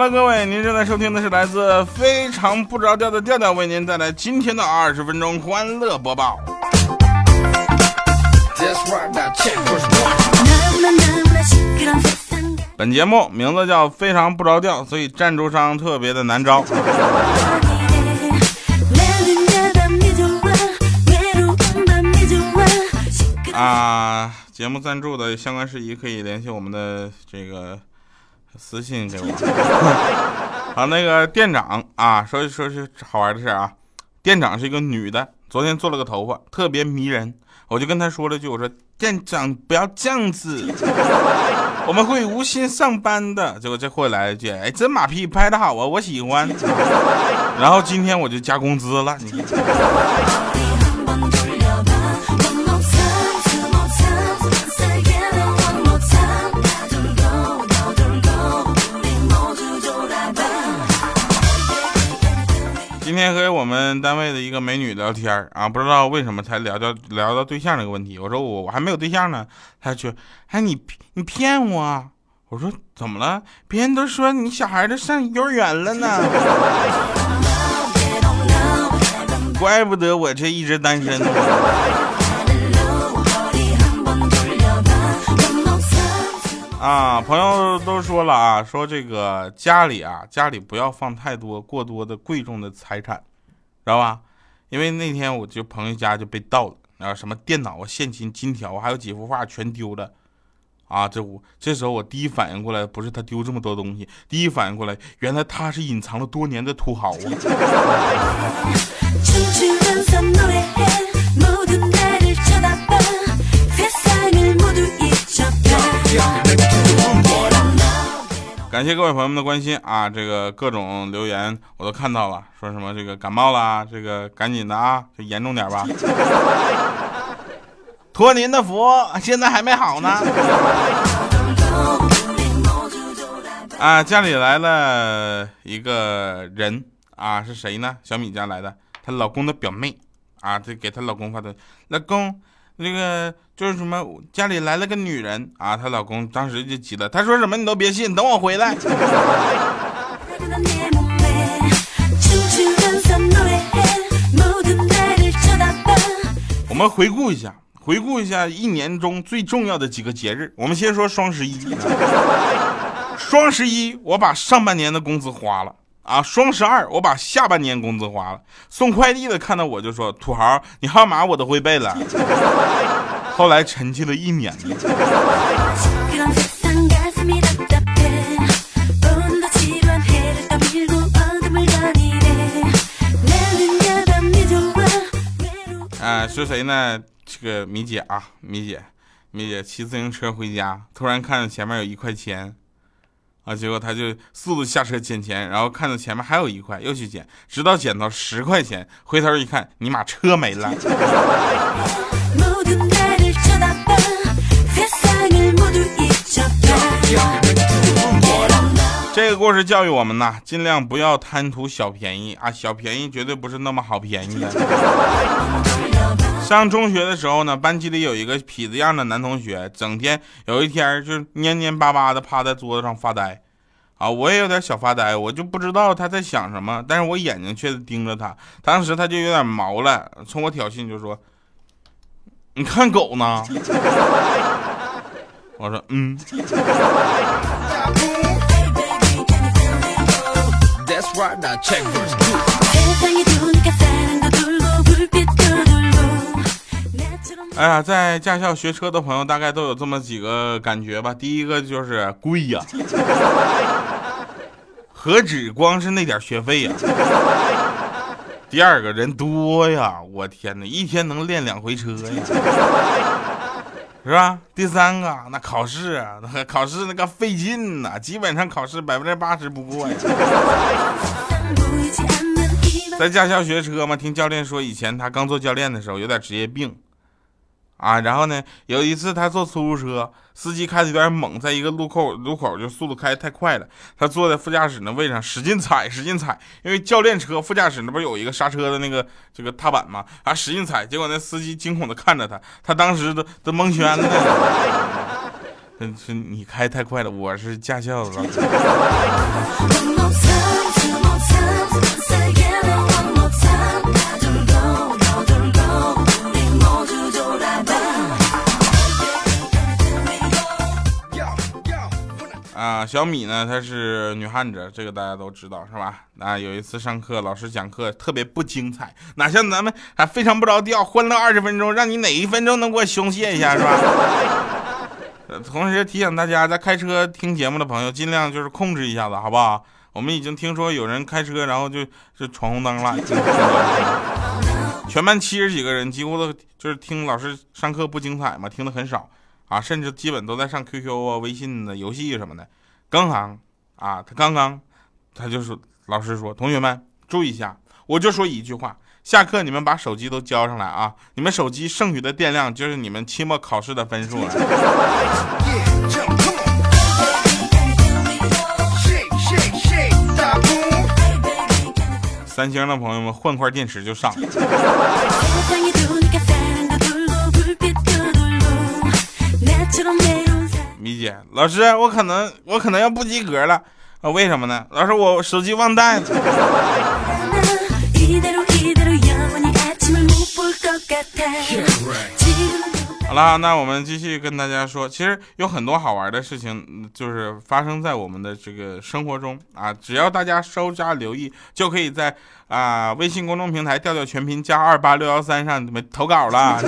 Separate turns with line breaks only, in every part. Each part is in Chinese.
Hello，各位，您正在收听的是来自非常不着调的调调，为您带来今天的二十分钟欢乐播报。本节目名字叫非常不着调，所以赞助商特别的难招。啊，节目赞助的相关事宜可以联系我们的这个私信给我。好，那个店长啊，说说是好玩的事啊。店长是一个女的，昨天做了个头发，特别迷人。我就跟她说了句，我说店长不要这样子，我们会无心上班的。结果这货来了句，哎，这马屁拍的好啊，我喜欢。然后今天我就加工资了，你今天和我们单位的一个美女聊天啊，不知道为什么才聊到聊到对象这个问题。我说我我还没有对象呢，她就哎你你骗我？我说怎么了？别人都说你小孩都上幼儿园了呢，怪不得我这一直单身。啊，朋友都说了啊，说这个家里啊，家里不要放太多过多的贵重的财产，知道吧？因为那天我就朋友家就被盗了，啊，什么电脑啊、现金、金条，还有几幅画全丢了，啊，这我这时候我第一反应过来，不是他丢这么多东西，第一反应过来，原来他是隐藏了多年的土豪啊。感谢各位朋友们的关心啊！这个各种留言我都看到了，说什么这个感冒了，这个赶紧的啊，就严重点吧。托您的福，现在还没好呢。啊，家里来了一个人啊，是谁呢？小米家来的，她老公的表妹啊，这给她老公发的，老公。那个就是什么，家里来了个女人啊，她老公当时就急了，他说什么你都别信，等我回来。我们回顾一下，回顾一下一年中最重要的几个节日，我们先说双十一。双十一我把上半年的工资花了。啊，双十二我把下半年工资花了。送快递的看到我就说：“土豪，你号码我都会背了。”后来沉寂了一年。啊，是谁呢？这个米姐啊，米姐，米姐骑自行车回家，突然看到前面有一块钱。啊！结果他就速度下车捡钱，然后看到前面还有一块，又去捡，直到捡到十块钱，回头一看，尼玛车没了。这个故事教育我们呐，尽量不要贪图小便宜啊！小便宜绝对不是那么好便宜的。上中学的时候呢，班级里有一个痞子样的男同学，整天有一天就蔫蔫巴巴的趴在桌子上发呆。啊，我也有点小发呆，我就不知道他在想什么，但是我眼睛却盯着他。当时他就有点毛了，冲我挑衅就说：“你看狗呢？” 我说：“嗯。”哎呀，在驾校学车的朋友大概都有这么几个感觉吧。第一个就是贵呀，何止光是那点学费呀。第二个人多呀，我天哪，一天能练两回车呀，是吧？第三个那考试啊，考试那个费劲呐，基本上考试百分之八十不过呀。在驾校学车嘛，听教练说，以前他刚做教练的时候有点职业病。啊，然后呢？有一次他坐出租车，司机开的有点猛，在一个路口路口就速度开太快了。他坐在副驾驶那位上，使劲踩，使劲踩。因为教练车副驾驶那不有一个刹车的那个这个踏板吗？啊，使劲踩，结果那司机惊恐的看着他，他当时都都蒙圈了。是你开太快了，我是驾校的 啊，小米呢，她是女汉子，这个大家都知道是吧？啊，有一次上课，老师讲课特别不精彩，哪像咱们还非常不着调，欢乐二十分钟，让你哪一分钟能给我胸泄一下是吧？同时提醒大家，在开车听节目的朋友，尽量就是控制一下子，好不好？我们已经听说有人开车，然后就就闯红灯了。全班七十几个人，几乎都就是听老师上课不精彩嘛，听的很少。啊，甚至基本都在上 QQ 啊、微信的游戏什么的。刚刚啊，他刚刚，他就是，老师说，同学们注意一下，我就说一句话，下课你们把手机都交上来啊，你们手机剩余的电量就是你们期末考试的分数了。三星的朋友们换块电池就上。米姐，老师，我可能我可能要不及格了啊？为什么呢？老师，我手机忘带了。好了，那我们继续跟大家说，其实有很多好玩的事情，就是发生在我们的这个生活中啊。只要大家稍加留意，就可以在啊微信公众平台调调全拼加二八六幺三上投稿了。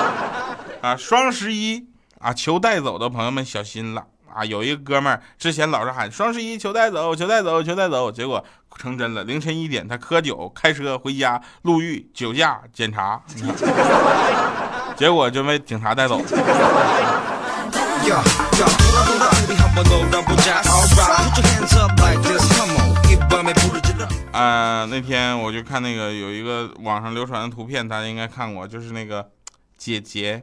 啊，双十一。啊，求带走的朋友们小心了啊！有一个哥们儿之前老是喊双十一求带走，求带走，求带走，结果成真了。凌晨一点，他喝酒开车回家，路遇酒驾检查，结果就被警察带走。啊，那天我就看那个有一个网上流传的图片，大家应该看过，就是那个姐姐。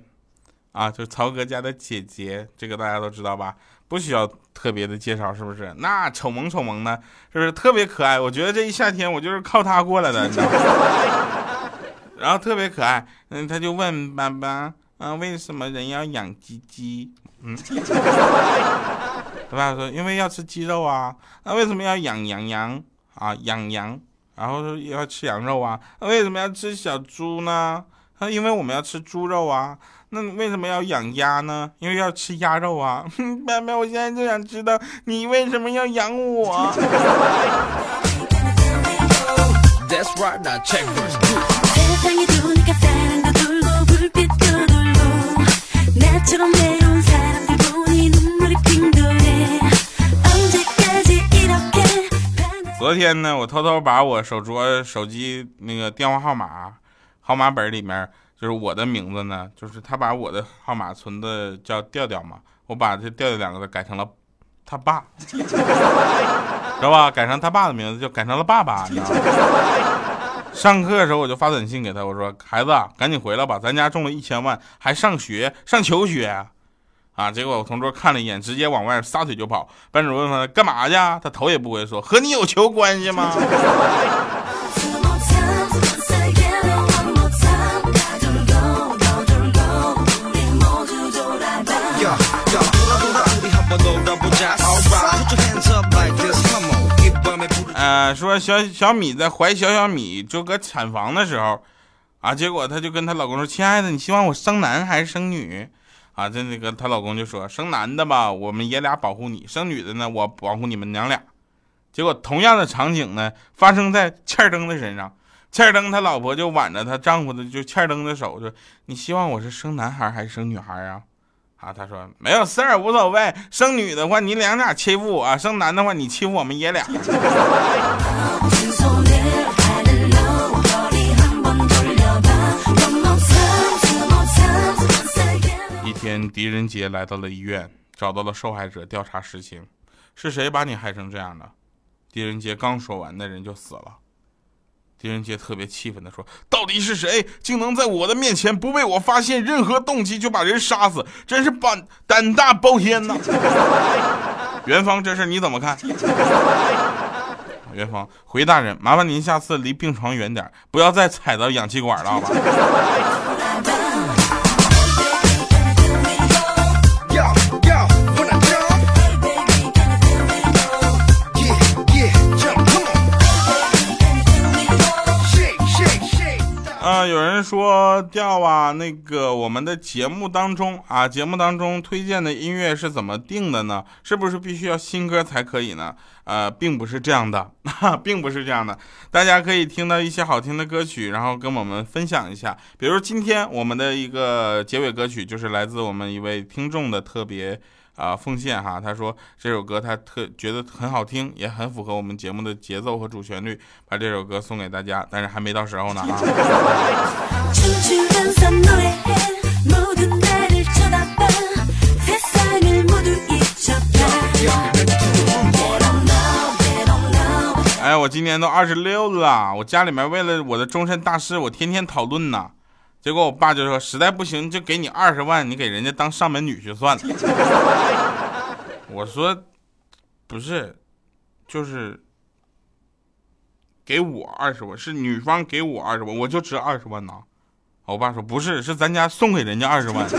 啊，就是曹哥家的姐姐，这个大家都知道吧？不需要特别的介绍，是不是？那丑萌丑萌的，是不是特别可爱？我觉得这一夏天我就是靠他过来的，你知道吗？然后特别可爱，嗯，他就问爸爸，啊，为什么人要养鸡鸡？嗯，他爸说，因为要吃鸡肉啊。那为什么要养羊羊啊？养羊，然后说要吃羊肉啊？那为什么要吃小猪呢？他因为我们要吃猪肉啊。那为什么要养鸭呢？因为要吃鸭肉啊！妹妹，我现在就想知道你为什么要养我。昨天呢，我偷偷把我手镯、手机那个电话号码、号码本里面。就是我的名字呢，就是他把我的号码存的叫调调嘛，我把这调调两个字改成了他爸，知道吧？改成他爸的名字就改成了爸爸，你知道吗？上课的时候我就发短信给他，我说孩子赶紧回来吧，咱家中了一千万，还上学上求学啊！结果我同桌看了一眼，直接往外撒腿就跑。班主任问他干嘛去，他头也不回说和你有求关系吗？说小小米在怀小小米就搁产房的时候，啊，结果她就跟她老公说：“亲爱的，你希望我生男还是生女？”啊，这那个她老公就说：“生男的吧，我们爷俩保护你；生女的呢，我保护你们娘俩。”结果同样的场景呢，发生在欠灯的身上。欠灯他老婆就挽着她丈夫的就欠灯的手说：“你希望我是生男孩还是生女孩啊？”啊，他说没有事儿，无所谓。生女的话，你俩俩欺负我；生男的话，你欺负我们爷俩。一天，狄仁杰来到了医院，找到了受害者，调查实情。是谁把你害成这样的？狄仁杰刚说完，那人就死了。狄仁杰特别气愤地说：“到底是谁，竟能在我的面前不被我发现任何动机就把人杀死？真是胆胆大包天呐！” 元芳，这事你怎么看？元芳回大人：“麻烦您下次离病床远点，不要再踩到氧气管了，好吧？”人说调啊，那个我们的节目当中啊，节目当中推荐的音乐是怎么定的呢？是不是必须要新歌才可以呢？呃，并不是这样的，并不是这样的。大家可以听到一些好听的歌曲，然后跟我们分享一下。比如今天我们的一个结尾歌曲，就是来自我们一位听众的特别。啊，奉献哈，他说这首歌他特觉得很好听，也很符合我们节目的节奏和主旋律，把这首歌送给大家，但是还没到时候呢啊。哎，我今年都二十六了，我家里面为了我的终身大事，我天天讨论呢。结果我爸就说：“实在不行，就给你二十万，你给人家当上门女婿算了。”我说：“不是，就是给我二十万，是女方给我二十万，我就值二十万呐。”我爸说：“不是，是咱家送给人家二十万，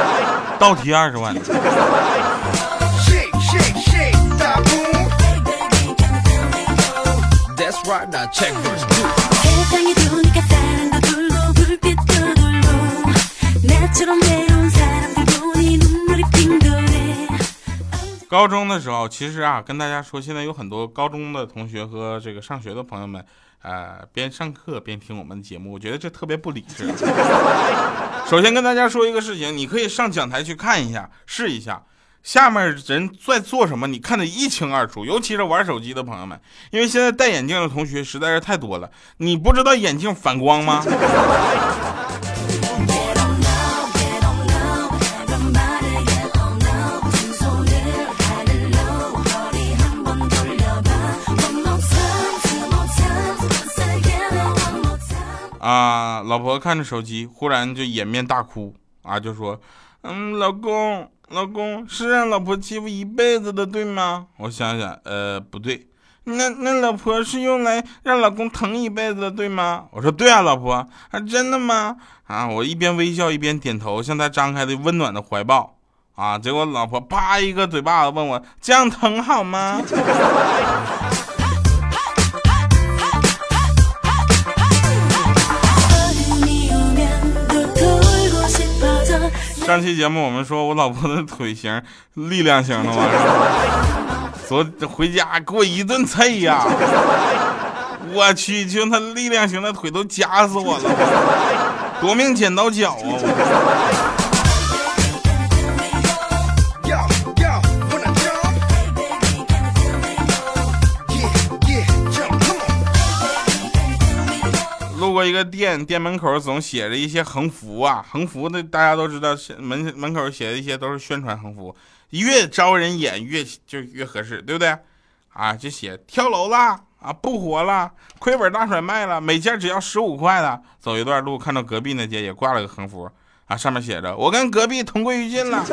倒贴二十万。”高中的时候，其实啊，跟大家说，现在有很多高中的同学和这个上学的朋友们，呃，边上课边听我们的节目，我觉得这特别不理智。首先跟大家说一个事情，你可以上讲台去看一下，试一下，下面人在做什么，你看得一清二楚。尤其是玩手机的朋友们，因为现在戴眼镜的同学实在是太多了，你不知道眼镜反光吗？啊，老婆看着手机，忽然就掩面大哭啊，就说：“嗯，老公，老公是让老婆欺负一辈子的，对吗？”我想想，呃，不对，那那老婆是用来让老公疼一辈子的，对吗？我说对啊，老婆，啊，真的吗？啊，我一边微笑一边点头，向他张开的温暖的怀抱，啊，结果老婆啪一个嘴巴子，问我这样疼好吗？上期节目我们说我老婆的腿型力量型的嘛，昨回家给我一顿啐呀！我去，就她力量型的腿都夹死我了，夺命剪刀脚啊！我过一个店，店门口总写着一些横幅啊，横幅的大家都知道，门门口写的一些都是宣传横幅，越招人眼越就越合适，对不对？啊，就写跳楼了啊，不活了，亏本大甩卖了，每件只要十五块的。走一段路，看到隔壁那街也挂了个横幅啊，上面写着我跟隔壁同归于尽了。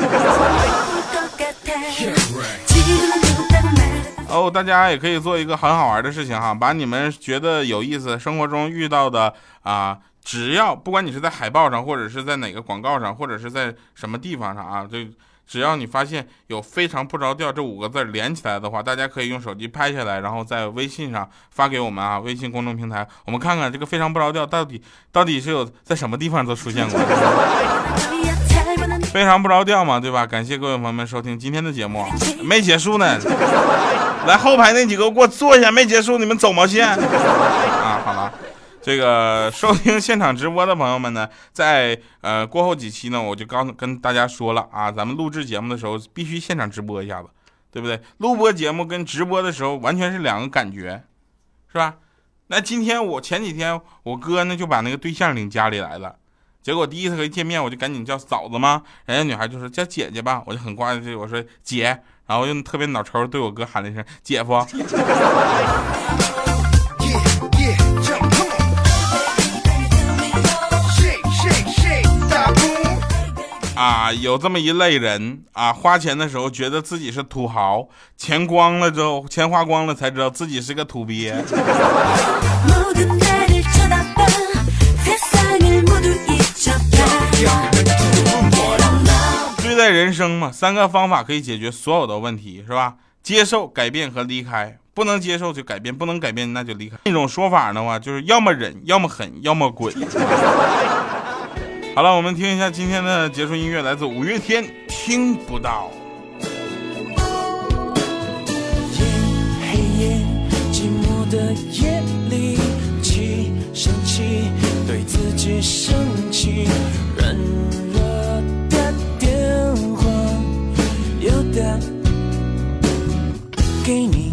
哦，大家也可以做一个很好玩的事情哈，把你们觉得有意思、生活中遇到的啊，只要不管你是在海报上，或者是在哪个广告上，或者是在什么地方上啊，就只要你发现有“非常不着调”这五个字连起来的话，大家可以用手机拍下来，然后在微信上发给我们啊，微信公众平台，我们看看这个“非常不着调”到底到底是有在什么地方都出现过。非常不着调嘛，对吧？感谢各位朋友们收听今天的节目，没结束呢。来后排那几个给我坐下，没结束，你们走毛线啊？好了，这个收听现场直播的朋友们呢，在呃过后几期呢，我就刚跟大家说了啊，咱们录制节目的时候必须现场直播一下子，对不对？录播节目跟直播的时候完全是两个感觉，是吧？那今天我前几天我哥呢就把那个对象领家里来了。结果第一次和见面，我就赶紧叫嫂子嘛，人家女孩就说叫姐姐吧，我就很挂的，我说姐，然后用特别脑抽对我哥喊了一声姐夫。啊，有这么一类人啊，花钱的时候觉得自己是土豪，钱光了之后，钱花光了才知道自己是个土鳖。在人生嘛，三个方法可以解决所有的问题，是吧？接受、改变和离开。不能接受就改变，不能改变那就离开。那种说法的话，就是要么忍，要么狠，要么滚。好了，我们听一下今天的结束音乐，来自五月天，听不到。
的夜里，起生气，对自己生气，软给你，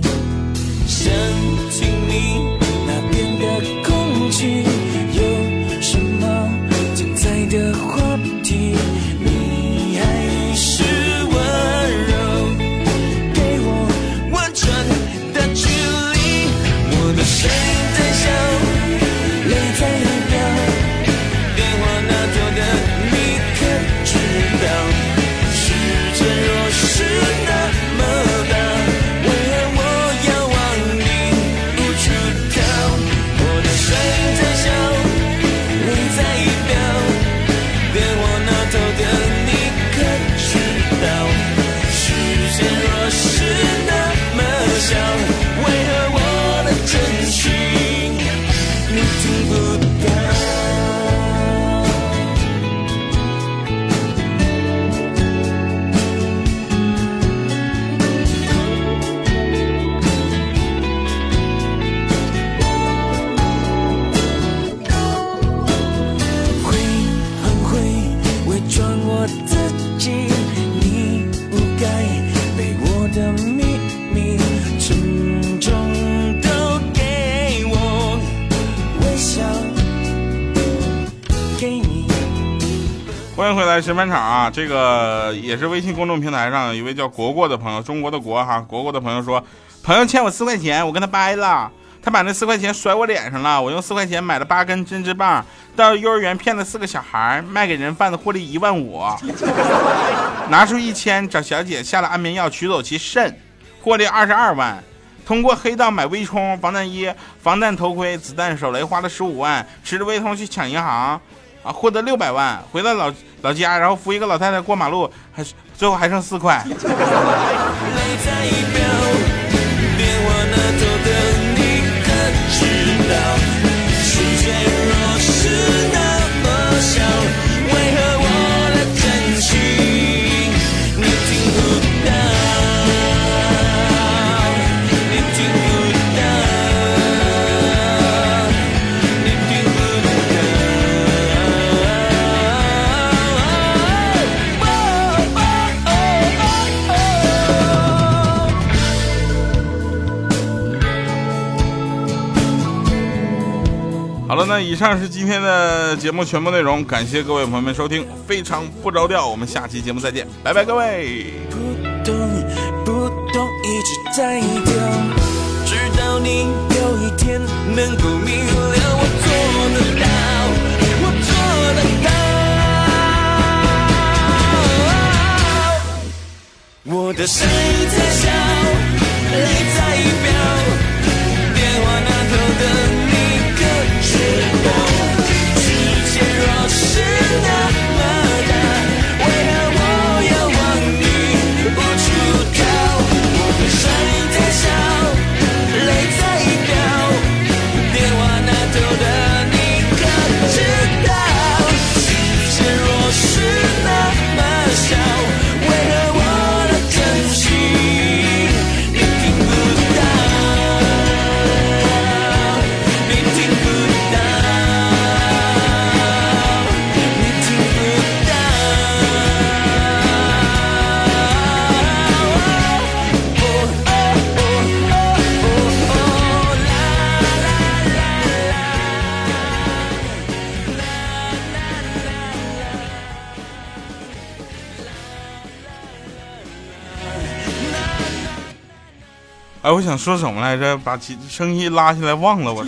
欢迎回来神返场啊！这个也是微信公众平台上一位叫国国的朋友，中国的国哈，国国的朋友说，朋友欠我四块钱，我跟他掰了，他把那四块钱甩我脸上了，我用四块钱买了八根针织棒，到幼儿园骗了四个小孩，卖给人贩子获利一万五，拿出一千找小姐下了安眠药，取走其肾，获利二十二万。通过黑道买微冲、防弹衣、防弹头盔、子弹手雷花了十五万，持着微冲去抢银行，啊，获得六百万，回到老老家，然后扶一个老太太过马路，还最后还剩四块。好了，那以上是今天的节目全部内容，感谢各位朋友们收听，非常不着调，我们下期节目再见，拜拜，各位。
不懂，不懂，一直在丢，直到你有一天能够明了，我做得到，我做得到。我的声音在笑，泪在飙，电话那头的是那
哎，我想说什么来着？把声音拉下来忘了我。